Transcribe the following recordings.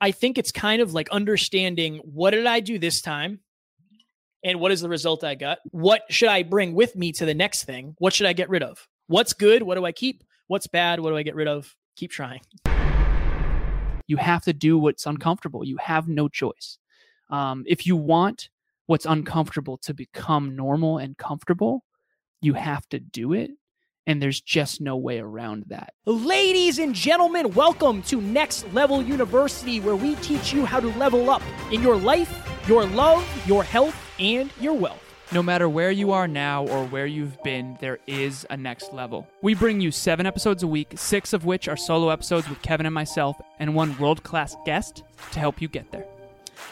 I think it's kind of like understanding what did I do this time? And what is the result I got? What should I bring with me to the next thing? What should I get rid of? What's good? What do I keep? What's bad? What do I get rid of? Keep trying. You have to do what's uncomfortable. You have no choice. Um, if you want what's uncomfortable to become normal and comfortable, you have to do it. And there's just no way around that. Ladies and gentlemen, welcome to Next Level University, where we teach you how to level up in your life, your love, your health, and your wealth. No matter where you are now or where you've been, there is a next level. We bring you seven episodes a week, six of which are solo episodes with Kevin and myself, and one world class guest to help you get there.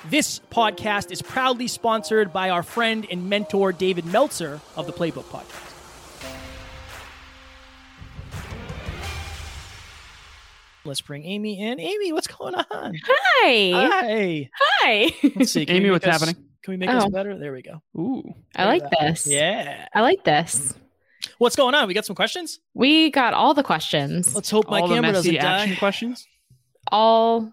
This podcast is proudly sponsored by our friend and mentor, David Meltzer of the Playbook Podcast. Let's bring Amy in. Amy, what's going on? Hi. Hi. Hi. Let's see. Amy, what's us- happening? Can we make us Oh. better? There we go. Ooh. I like this. Yeah. I like this. Mm. What's going on? We got some questions? We got all the questions. Let's hope my All the camera doesn't messy action die. questions. All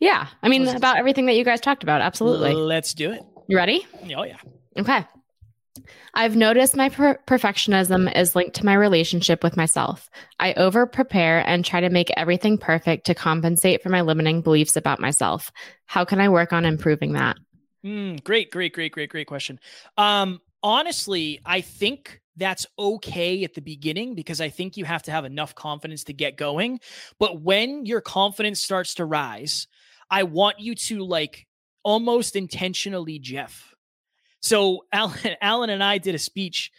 Yeah. I mean about everything that you guys talked about. Absolutely. Let's do it. You ready? Oh, yeah. Okay. I've noticed my per- perfectionism is linked to my relationship with myself. I over prepare and try to make everything perfect to compensate for my limiting beliefs about myself. How can I work on improving that? Mm, great, great, great, great, great question. Um, honestly, I think that's okay at the beginning because I think you have to have enough confidence to get going. But when your confidence starts to rise, I want you to like almost intentionally Jeff. So Alan, Alan and I did a speech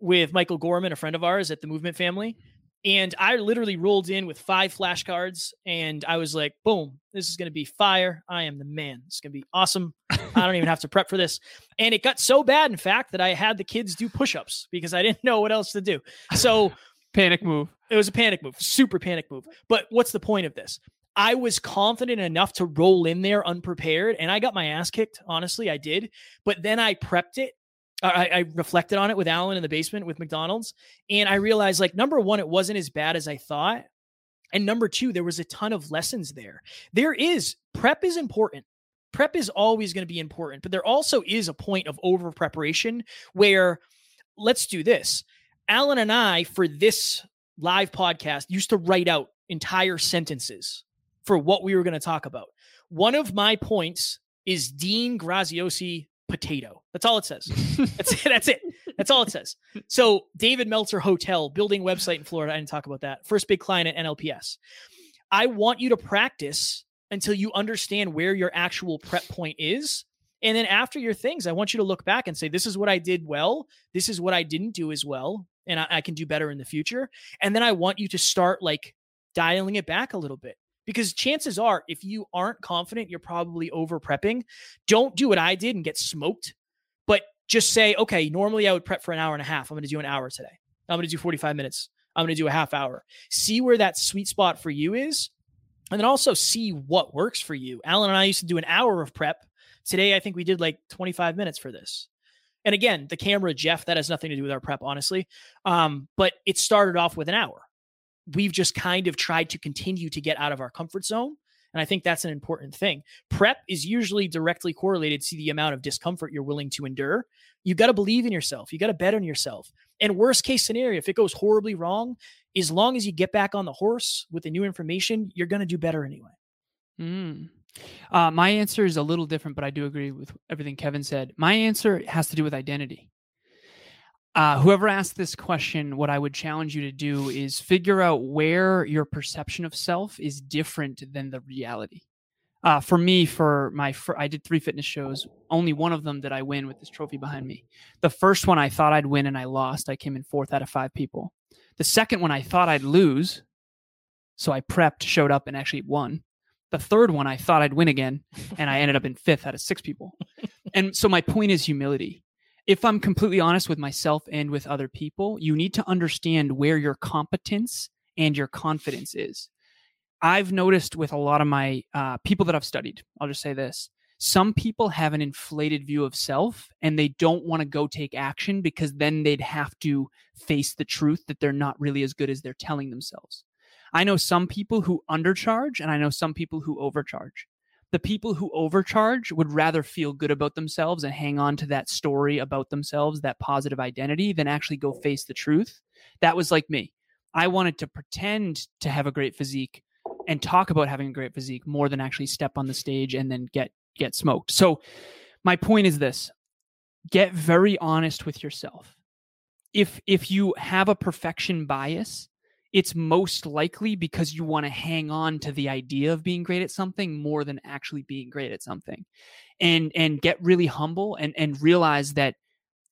with Michael Gorman, a friend of ours at the Movement Family. And I literally rolled in with five flashcards and I was like, boom, this is going to be fire. I am the man. It's going to be awesome. I don't even have to prep for this. And it got so bad, in fact, that I had the kids do push ups because I didn't know what else to do. So Panic move. it was a panic move, super panic move. But what's the point of this? I was confident enough to roll in there unprepared and I got my ass kicked. Honestly, I did. But then I prepped it. I, I reflected on it with Alan in the basement with McDonald's. And I realized, like, number one, it wasn't as bad as I thought. And number two, there was a ton of lessons there. There is prep is important. Prep is always going to be important, but there also is a point of over preparation where let's do this. Alan and I, for this live podcast, used to write out entire sentences for what we were going to talk about. One of my points is Dean Graziosi potato. That's all it says. That's it. That's it. That's all it says. So David Meltzer Hotel building website in Florida. I didn't talk about that. First big client at NLPS. I want you to practice until you understand where your actual prep point is. And then after your things, I want you to look back and say, this is what I did well. This is what I didn't do as well. And I, I can do better in the future. And then I want you to start like dialing it back a little bit. Because chances are, if you aren't confident, you're probably over prepping. Don't do what I did and get smoked, but just say, okay, normally I would prep for an hour and a half. I'm going to do an hour today. I'm going to do 45 minutes. I'm going to do a half hour. See where that sweet spot for you is. And then also see what works for you. Alan and I used to do an hour of prep. Today, I think we did like 25 minutes for this. And again, the camera, Jeff, that has nothing to do with our prep, honestly. Um, but it started off with an hour. We've just kind of tried to continue to get out of our comfort zone. And I think that's an important thing. Prep is usually directly correlated to the amount of discomfort you're willing to endure. You got to believe in yourself. You got to bet on yourself. And worst case scenario, if it goes horribly wrong, as long as you get back on the horse with the new information, you're going to do better anyway. Mm. Uh, my answer is a little different, but I do agree with everything Kevin said. My answer has to do with identity. Uh, whoever asked this question, what I would challenge you to do is figure out where your perception of self is different than the reality. Uh, for me, for my, I did three fitness shows. Only one of them did I win with this trophy behind me. The first one I thought I'd win and I lost. I came in fourth out of five people. The second one I thought I'd lose, so I prepped, showed up, and actually won. The third one I thought I'd win again, and I ended up in fifth out of six people. And so my point is humility. If I'm completely honest with myself and with other people, you need to understand where your competence and your confidence is. I've noticed with a lot of my uh, people that I've studied, I'll just say this some people have an inflated view of self and they don't want to go take action because then they'd have to face the truth that they're not really as good as they're telling themselves. I know some people who undercharge and I know some people who overcharge. The people who overcharge would rather feel good about themselves and hang on to that story about themselves, that positive identity, than actually go face the truth. That was like me. I wanted to pretend to have a great physique and talk about having a great physique more than actually step on the stage and then get get smoked. So my point is this. Get very honest with yourself. If if you have a perfection bias, it's most likely because you want to hang on to the idea of being great at something more than actually being great at something. And and get really humble and and realize that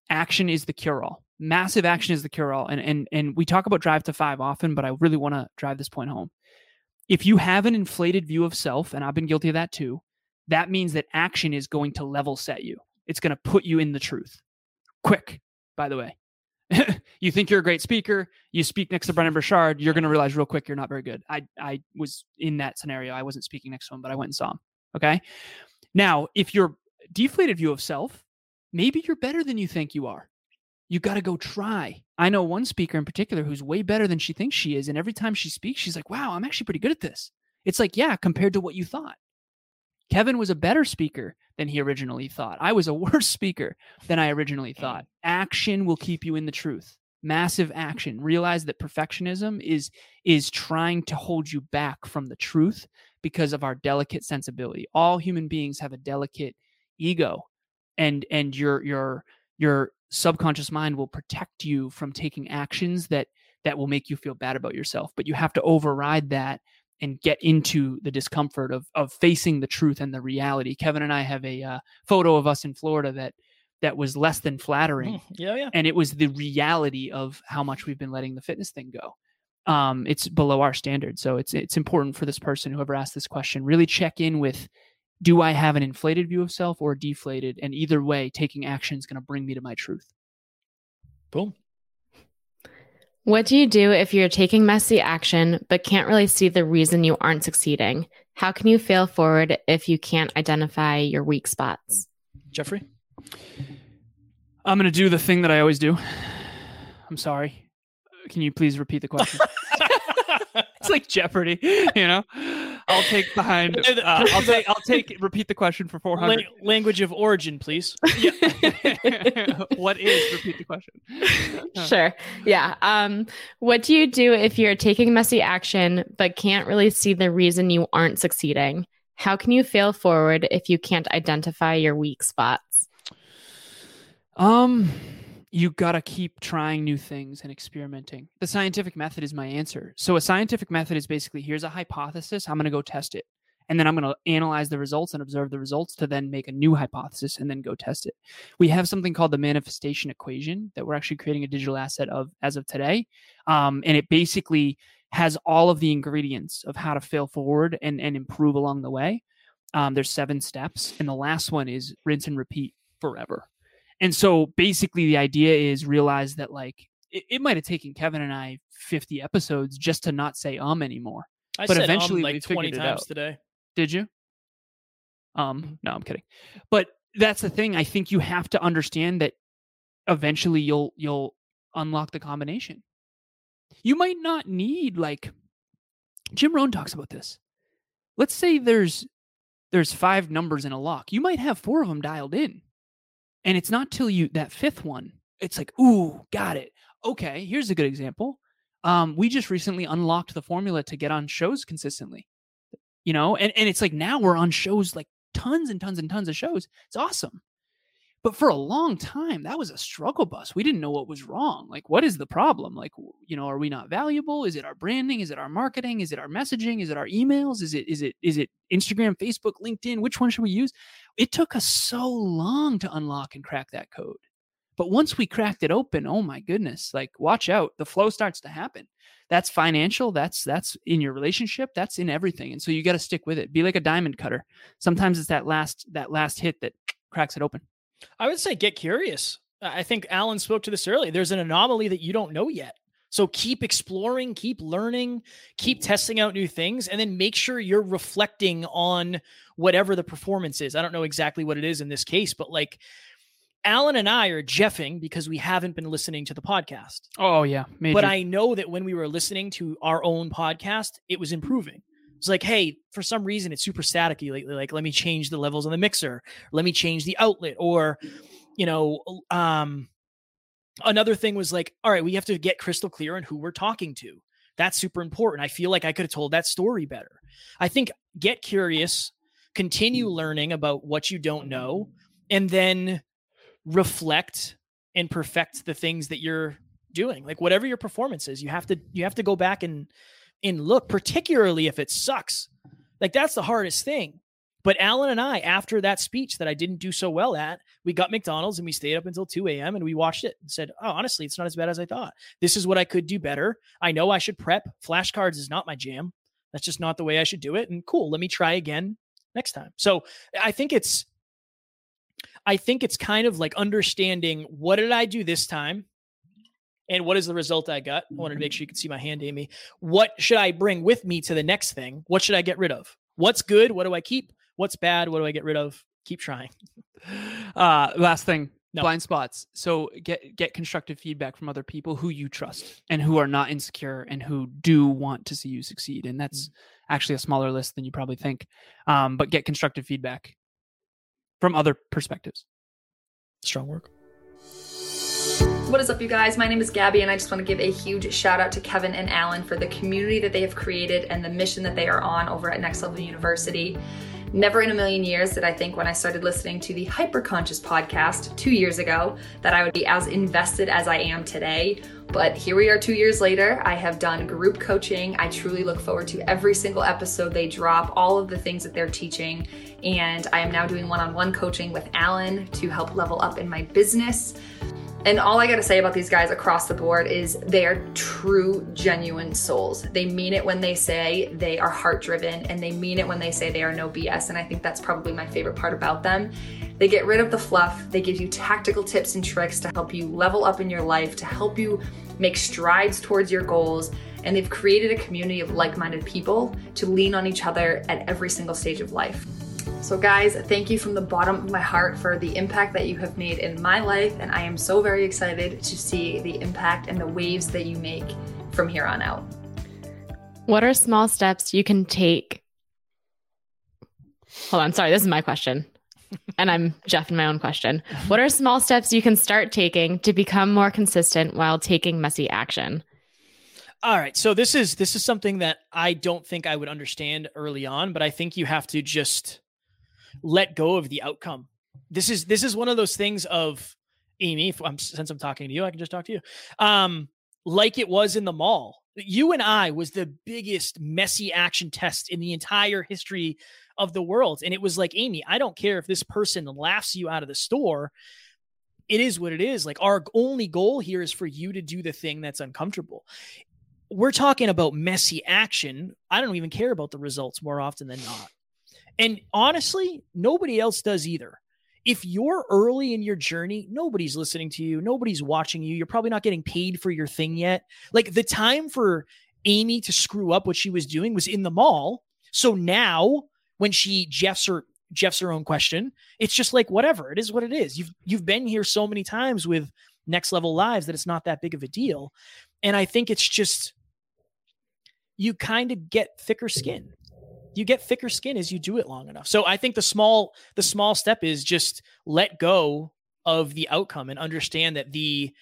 action is the cure all. Massive action is the cure all. And and and we talk about drive to 5 often, but I really want to drive this point home if you have an inflated view of self, and I've been guilty of that too, that means that action is going to level set you. It's going to put you in the truth. Quick, by the way. you think you're a great speaker, you speak next to Brendon Burchard, you're going to realize real quick you're not very good. I, I was in that scenario. I wasn't speaking next to him, but I went and saw him. Okay. Now, if you're deflated view of self, maybe you're better than you think you are you got to go try. I know one speaker in particular who's way better than she thinks she is. And every time she speaks, she's like, wow, I'm actually pretty good at this. It's like, yeah, compared to what you thought. Kevin was a better speaker than he originally thought. I was a worse speaker than I originally mm. thought. Action will keep you in the truth. Massive action. Realize that perfectionism is is trying to hold you back from the truth because of our delicate sensibility. All human beings have a delicate ego. And and your your your subconscious mind will protect you from taking actions that that will make you feel bad about yourself but you have to override that and get into the discomfort of of facing the truth and the reality kevin and i have a uh, photo of us in florida that that was less than flattering Mm, yeah, yeah. and it was the reality of how much we've been letting the fitness thing go um it's below our standard so it's it's important for this person whoever asked this question really check in with do I have an inflated view of self or deflated? And either way, taking action is going to bring me to my truth. Boom. What do you do if you're taking messy action but can't really see the reason you aren't succeeding? How can you fail forward if you can't identify your weak spots? Jeffrey? I'm going to do the thing that I always do. I'm sorry. Can you please repeat the question? it's like Jeopardy, you know. I'll take behind. Uh, I'll take. I'll take. Repeat the question for four hundred. La- language of origin, please. what is? Repeat the question. Sure. Yeah. Um, what do you do if you're taking messy action but can't really see the reason you aren't succeeding? How can you fail forward if you can't identify your weak spots? Um, you got to keep trying new things and experimenting. The scientific method is my answer. So, a scientific method is basically here's a hypothesis, I'm going to go test it. And then I'm going to analyze the results and observe the results to then make a new hypothesis and then go test it. We have something called the manifestation equation that we're actually creating a digital asset of as of today. Um, and it basically has all of the ingredients of how to fail forward and, and improve along the way. Um, there's seven steps. And the last one is rinse and repeat forever. And so basically the idea is realize that like it, it might have taken Kevin and I 50 episodes just to not say um anymore. I But said eventually um like figured 20 times today. Did you? Um, no, I'm kidding. But that's the thing. I think you have to understand that eventually you'll you'll unlock the combination. You might not need like Jim Rohn talks about this. Let's say there's there's five numbers in a lock. You might have four of them dialed in. And it's not till you that fifth one, it's like, ooh, got it. Okay, here's a good example. Um, we just recently unlocked the formula to get on shows consistently you know and, and it's like now we're on shows like tons and tons and tons of shows it's awesome but for a long time that was a struggle bus. We didn't know what was wrong. Like what is the problem? Like you know are we not valuable? Is it our branding? Is it our marketing? Is it our messaging? Is it our emails? Is it is it is it instagram facebook linkedin? Which one should we use? It took us so long to unlock and crack that code. But once we cracked it open oh my goodness like watch out the flow starts to happen. That's financial that's that's in your relationship that's in everything and so you got to stick with it. Be like a diamond cutter. Sometimes it's that last that last hit that cracks it open I would say get curious. I think Alan spoke to this earlier. There's an anomaly that you don't know yet. So keep exploring, keep learning, keep mm-hmm. testing out new things, and then make sure you're reflecting on whatever the performance is. I don't know exactly what it is in this case, but like Alan and I are jeffing because we haven't been listening to the podcast. oh yeah major. But I know that when we were listening to our own podcast, it was improving. It's like, hey, for some reason it's super staticky lately. Like, let me change the levels on the mixer. Let me change the outlet. Or, you know, um, another thing was like, all right, we have to get crystal clear on who we're talking to. That's super important. I feel like I could have told that story better. I think get curious, continue learning about what you don't know, and then reflect and perfect the things that you're doing. Like whatever your performance is, you have to you have to go back and and look, particularly if it sucks. Like that's the hardest thing. But Alan and I, after that speech that I didn't do so well at, we got McDonald's and we stayed up until 2 a.m. and we watched it and said, Oh, honestly, it's not as bad as I thought. This is what I could do better. I know I should prep. Flashcards is not my jam. That's just not the way I should do it. And cool, let me try again next time. So I think it's I think it's kind of like understanding what did I do this time? And what is the result I got? I wanted to make sure you could see my hand, Amy. What should I bring with me to the next thing? What should I get rid of? What's good? What do I keep? What's bad? What do I get rid of? Keep trying. Uh, last thing, no. blind spots. So get get constructive feedback from other people who you trust and who are not insecure and who do want to see you succeed. And that's mm-hmm. actually a smaller list than you probably think. Um, but get constructive feedback from other perspectives. Strong work. What is up, you guys? My name is Gabby, and I just want to give a huge shout out to Kevin and Alan for the community that they have created and the mission that they are on over at Next Level University. Never in a million years did I think when I started listening to the Hyperconscious podcast two years ago that I would be as invested as I am today. But here we are two years later. I have done group coaching. I truly look forward to every single episode they drop, all of the things that they're teaching. And I am now doing one on one coaching with Alan to help level up in my business. And all I gotta say about these guys across the board is they are true, genuine souls. They mean it when they say they are heart driven, and they mean it when they say they are no BS. And I think that's probably my favorite part about them. They get rid of the fluff, they give you tactical tips and tricks to help you level up in your life, to help you make strides towards your goals. And they've created a community of like minded people to lean on each other at every single stage of life. So, guys, thank you from the bottom of my heart for the impact that you have made in my life. And I am so very excited to see the impact and the waves that you make from here on out. What are small steps you can take? Hold on. Sorry, this is my question. and I'm Jeff in my own question. What are small steps you can start taking to become more consistent while taking messy action? All right. So this is this is something that I don't think I would understand early on, but I think you have to just let go of the outcome. This is this is one of those things of Amy. I'm, since I'm talking to you, I can just talk to you. Um, like it was in the mall. You and I was the biggest messy action test in the entire history of the world, and it was like Amy. I don't care if this person laughs you out of the store. It is what it is. Like our only goal here is for you to do the thing that's uncomfortable we're talking about messy action. I don't even care about the results more often than not. And honestly, nobody else does either. If you're early in your journey, nobody's listening to you, nobody's watching you. You're probably not getting paid for your thing yet. Like the time for Amy to screw up what she was doing was in the mall. So now when she Jeff's her Jeff's her own question, it's just like whatever. It is what it is. You've you've been here so many times with next level lives that it's not that big of a deal. And I think it's just you kind of get thicker skin you get thicker skin as you do it long enough. So I think the small the small step is just let go of the outcome and understand that the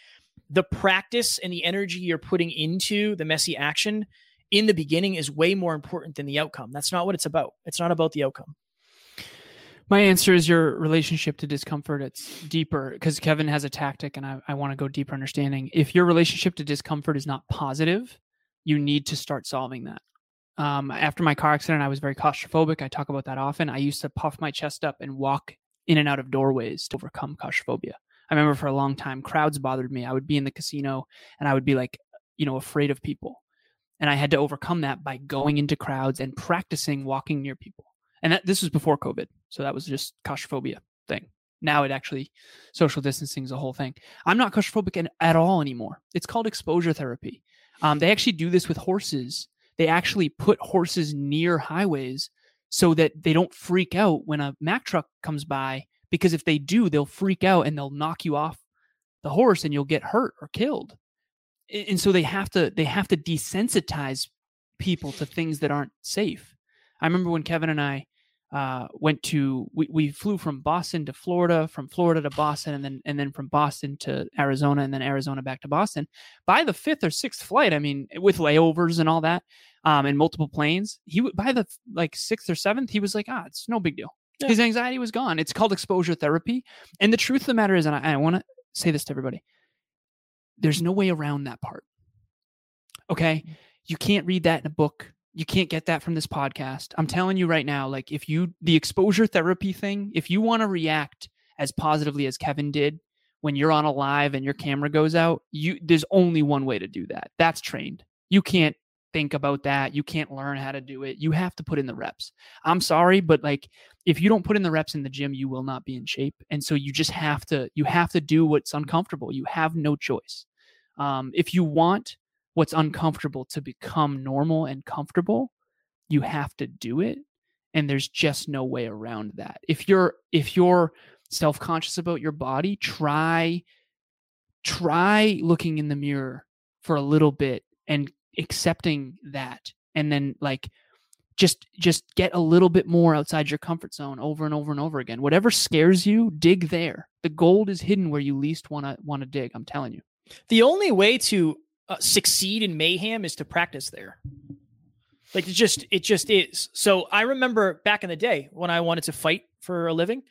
the practice and the energy you're putting into the messy action in the beginning is way more important than the outcome. That's not what it's about. It's not about the outcome. My answer is your relationship to discomfort. It's deeper because Kevin has a tactic and I, I want to go deeper understanding. If your relationship to discomfort is not positive, you need to start solving that. Um, after my car accident, I was very claustrophobic. I talk about that often. I used to puff my chest up and walk in and out of doorways to overcome claustrophobia. I remember for a long time, crowds bothered me. I would be in the casino and I would be like, you know, afraid of people. And I had to overcome that by going into crowds and practicing walking near people. And that, this was before COVID. So that was just claustrophobia thing. Now it actually, social distancing is a whole thing. I'm not claustrophobic at all anymore. It's called exposure therapy. Um, they actually do this with horses they actually put horses near highways so that they don't freak out when a Mack truck comes by. Because if they do, they'll freak out and they'll knock you off the horse and you'll get hurt or killed. And so they have to they have to desensitize people to things that aren't safe. I remember when Kevin and I uh, went to we, we flew from Boston to Florida, from Florida to Boston, and then and then from Boston to Arizona, and then Arizona back to Boston. By the fifth or sixth flight, I mean, with layovers and all that, um, and multiple planes, he would by the like sixth or seventh, he was like, ah, it's no big deal. Yeah. His anxiety was gone. It's called exposure therapy. And the truth of the matter is, and I, I want to say this to everybody, there's no way around that part. Okay, you can't read that in a book you can't get that from this podcast. I'm telling you right now, like if you the exposure therapy thing, if you want to react as positively as Kevin did when you're on a live and your camera goes out, you there's only one way to do that. That's trained. You can't think about that. You can't learn how to do it. You have to put in the reps. I'm sorry, but like if you don't put in the reps in the gym, you will not be in shape. And so you just have to you have to do what's uncomfortable. You have no choice. Um, if you want what's uncomfortable to become normal and comfortable, you have to do it. And there's just no way around that. If you're if you're self-conscious about your body, try try looking in the mirror for a little bit and accepting that and then like just just get a little bit more outside your comfort zone over and over and over again whatever scares you dig there the gold is hidden where you least want to want to dig i'm telling you The only way to uh, succeed in mayhem is to practice there. Like it just it just is. So I remember back in the day when I wanted to fight for a living,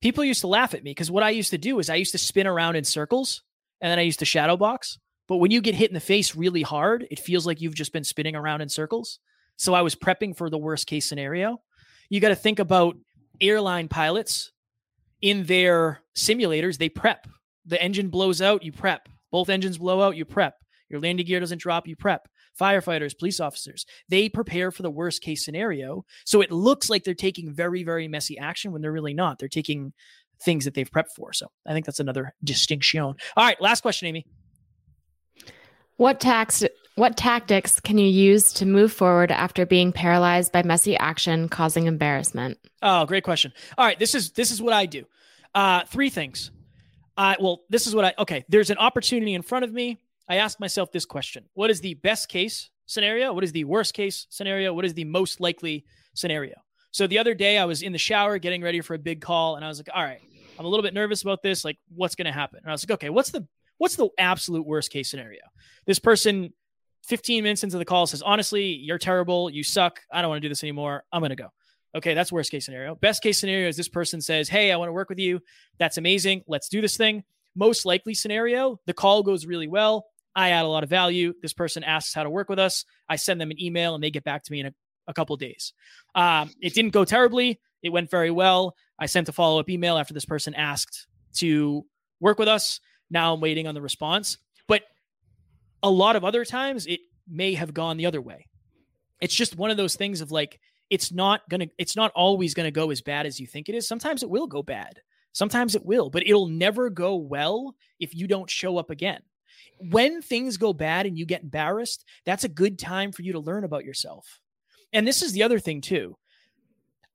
people used to laugh at me because what I used to do is I used to spin around in circles and then I used to shadow box. But when you get hit in the face really hard, it feels like you've just been spinning around in circles. So I was prepping for the worst case scenario. You got to think about airline pilots in their simulators, they prep. The engine blows out, you prep. Both engines blow out, you prep. Your landing gear doesn't drop, you prep. Firefighters, police officers, they prepare for the worst case scenario. So it looks like they're taking very, very messy action when they're really not. They're taking things that they've prepped for. So I think that's another distinction. All right, last question, Amy. What tax what tactics can you use to move forward after being paralyzed by messy action causing embarrassment? Oh, great question. All right, this is this is what I do. Uh, three things. Uh, well, this is what I okay. There's an opportunity in front of me. I ask myself this question: What is the best case scenario? What is the worst case scenario? What is the most likely scenario? So the other day, I was in the shower getting ready for a big call, and I was like, "All right, I'm a little bit nervous about this. Like, what's going to happen?" And I was like, "Okay, what's the what's the absolute worst case scenario?" This person 15 minutes into the call says, honestly, you're terrible. You suck. I don't want to do this anymore. I'm going to go. Okay, that's worst case scenario. Best case scenario is this person says, Hey, I want to work with you. That's amazing. Let's do this thing. Most likely scenario, the call goes really well. I add a lot of value. This person asks how to work with us. I send them an email and they get back to me in a, a couple days. Um, it didn't go terribly. It went very well. I sent a follow up email after this person asked to work with us. Now I'm waiting on the response. But a lot of other times it may have gone the other way. It's just one of those things of like, it's not gonna, it's not always gonna go as bad as you think it is. Sometimes it will go bad. Sometimes it will, but it'll never go well if you don't show up again. When things go bad and you get embarrassed, that's a good time for you to learn about yourself. And this is the other thing too.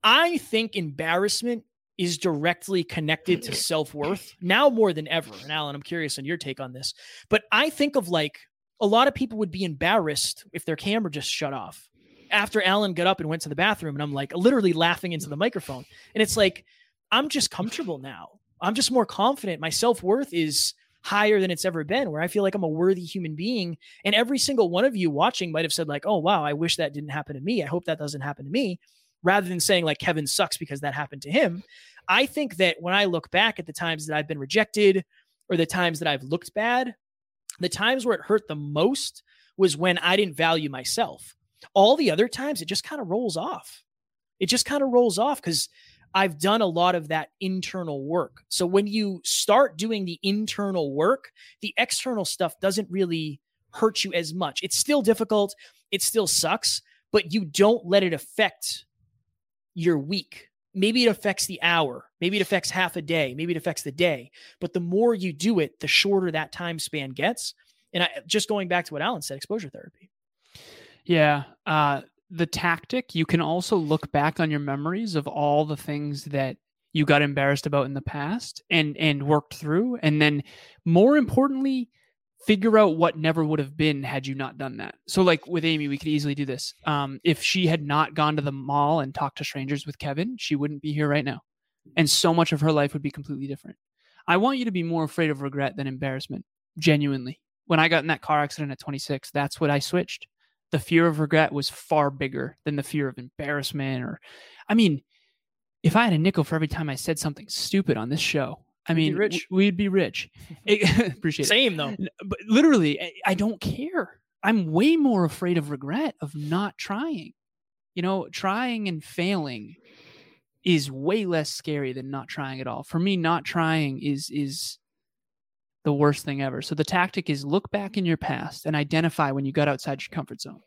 I think embarrassment is directly connected to self worth now more than ever. And Alan, I'm curious on your take on this, but I think of like a lot of people would be embarrassed if their camera just shut off. After Alan got up and went to the bathroom, and I'm like literally laughing into the microphone. And it's like, I'm just comfortable now. I'm just more confident. My self worth is higher than it's ever been, where I feel like I'm a worthy human being. And every single one of you watching might have said, like, oh, wow, I wish that didn't happen to me. I hope that doesn't happen to me. Rather than saying, like, Kevin sucks because that happened to him. I think that when I look back at the times that I've been rejected or the times that I've looked bad, the times where it hurt the most was when I didn't value myself. All the other times, it just kind of rolls off. It just kind of rolls off because I've done a lot of that internal work. So when you start doing the internal work, the external stuff doesn't really hurt you as much. It's still difficult, it still sucks, but you don't let it affect your week. Maybe it affects the hour, maybe it affects half a day, maybe it affects the day. But the more you do it, the shorter that time span gets. And I, just going back to what Alan said, exposure therapy. Yeah. Uh, the tactic, you can also look back on your memories of all the things that you got embarrassed about in the past and and worked through and then more importantly figure out what never would have been had you not done that. So like with Amy, we could easily do this. Um, if she had not gone to the mall and talked to strangers with Kevin, she wouldn't be here right now. And so much of her life would be completely different. I want you to be more afraid of regret than embarrassment, genuinely. When I got in that car accident at 26, that's what I switched. The fear of regret was far bigger than the fear of embarrassment or I mean, if I had a nickel for every time I said something stupid on this show, I We'd be mean, rich. we'd be rich. It- appreciate it. Same though. But literally, I- I don't care. I'm way more afraid of regret of not trying. You know, trying and failing is way less scary than not trying at all. For me, not trying is is the worst thing ever. So the tactic is look back in your past and identify when you got outside your comfort zone.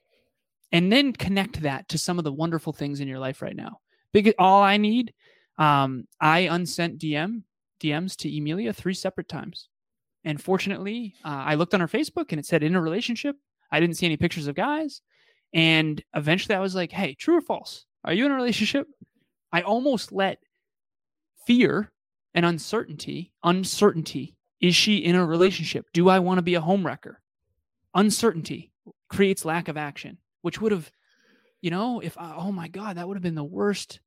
And then connect that to some of the wonderful things in your life right now. Big all I need, um, I unsent DM DMs to Emilia three separate times. And fortunately, uh, I looked on her Facebook and it said in a relationship. I didn't see any pictures of guys. And eventually I was like, hey, true or false? Are you in a relationship? I almost let fear and uncertainty, uncertainty, is she in a relationship? Do I want to be a homewrecker? Uncertainty creates lack of action, which would have, you know, if I, oh my God, that would have been the worst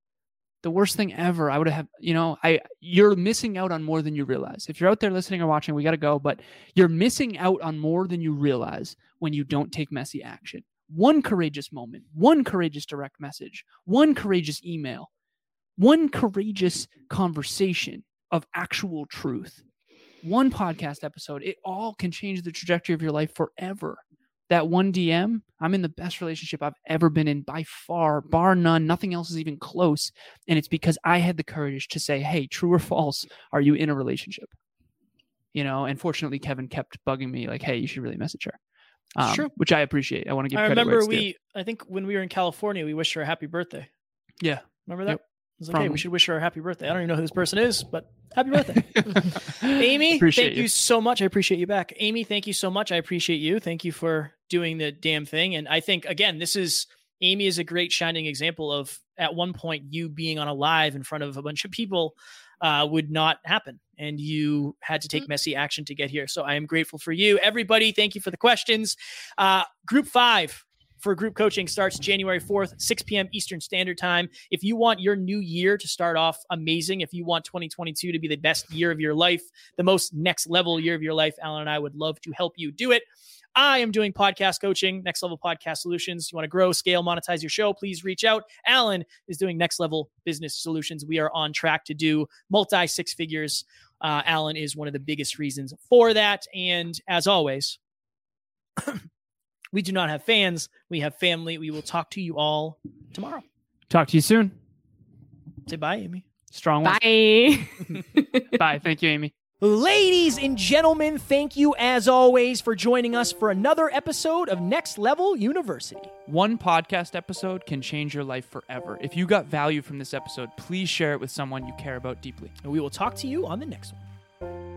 the worst thing ever. I would have, you know, I you're missing out on more than you realize. If you're out there listening or watching, we got to go, but you're missing out on more than you realize when you don't take messy action. One courageous moment, one courageous direct message, one courageous email, one courageous conversation of actual truth. One podcast episode, it all can change the trajectory of your life forever that one DM, I'm in the best relationship I've ever been in by far, bar none. Nothing else is even close. And it's because I had the courage to say, hey, true or false, are you in a relationship? You know, and fortunately, Kevin kept bugging me, like, hey, you should really message her. Um, True. Which I appreciate. I want to give I remember it's due. we. I think when we were in California, we wished her a happy birthday. Yeah. Remember that? Yep. Was like, hey, we should wish her a happy birthday. I don't even know who this person is, but happy birthday. Amy, Appreciate thank you. so much. I appreciate you back. Amy, thank you so much. I appreciate you. Thank you for doing the damn thing. And I think again, this is Amy is a great shining example of at one point you being on a live in front of a bunch of people uh, would not happen. And you had to take messy action to get here. So I am grateful for you. Everybody, thank you for the questions. Uh, group five for group coaching starts January 4th, 6 p.m. Eastern Standard Time. If you want your new year to start off amazing, if you want 2022 to be the best year of your life, the most next level year of your life, Alan and I would love to help you do it. I am doing podcast coaching, next level podcast solutions. You want to grow, scale, monetize your show, please reach out. Alan is doing next level business solutions. We are on track to do multi six figures. Uh, Alan is one of the biggest reasons for that. And as always, we do not have fans. We have family. We will talk to you all tomorrow. Talk to you soon. Say bye, Amy. Strong one. Bye. Bye. Thank you, Amy. Ladies and gentlemen, thank you as always for joining us for another episode of Next Level University. One podcast episode can change your life forever. If you got value from this episode, please share it with someone you care about deeply. And we will talk to you on the next one.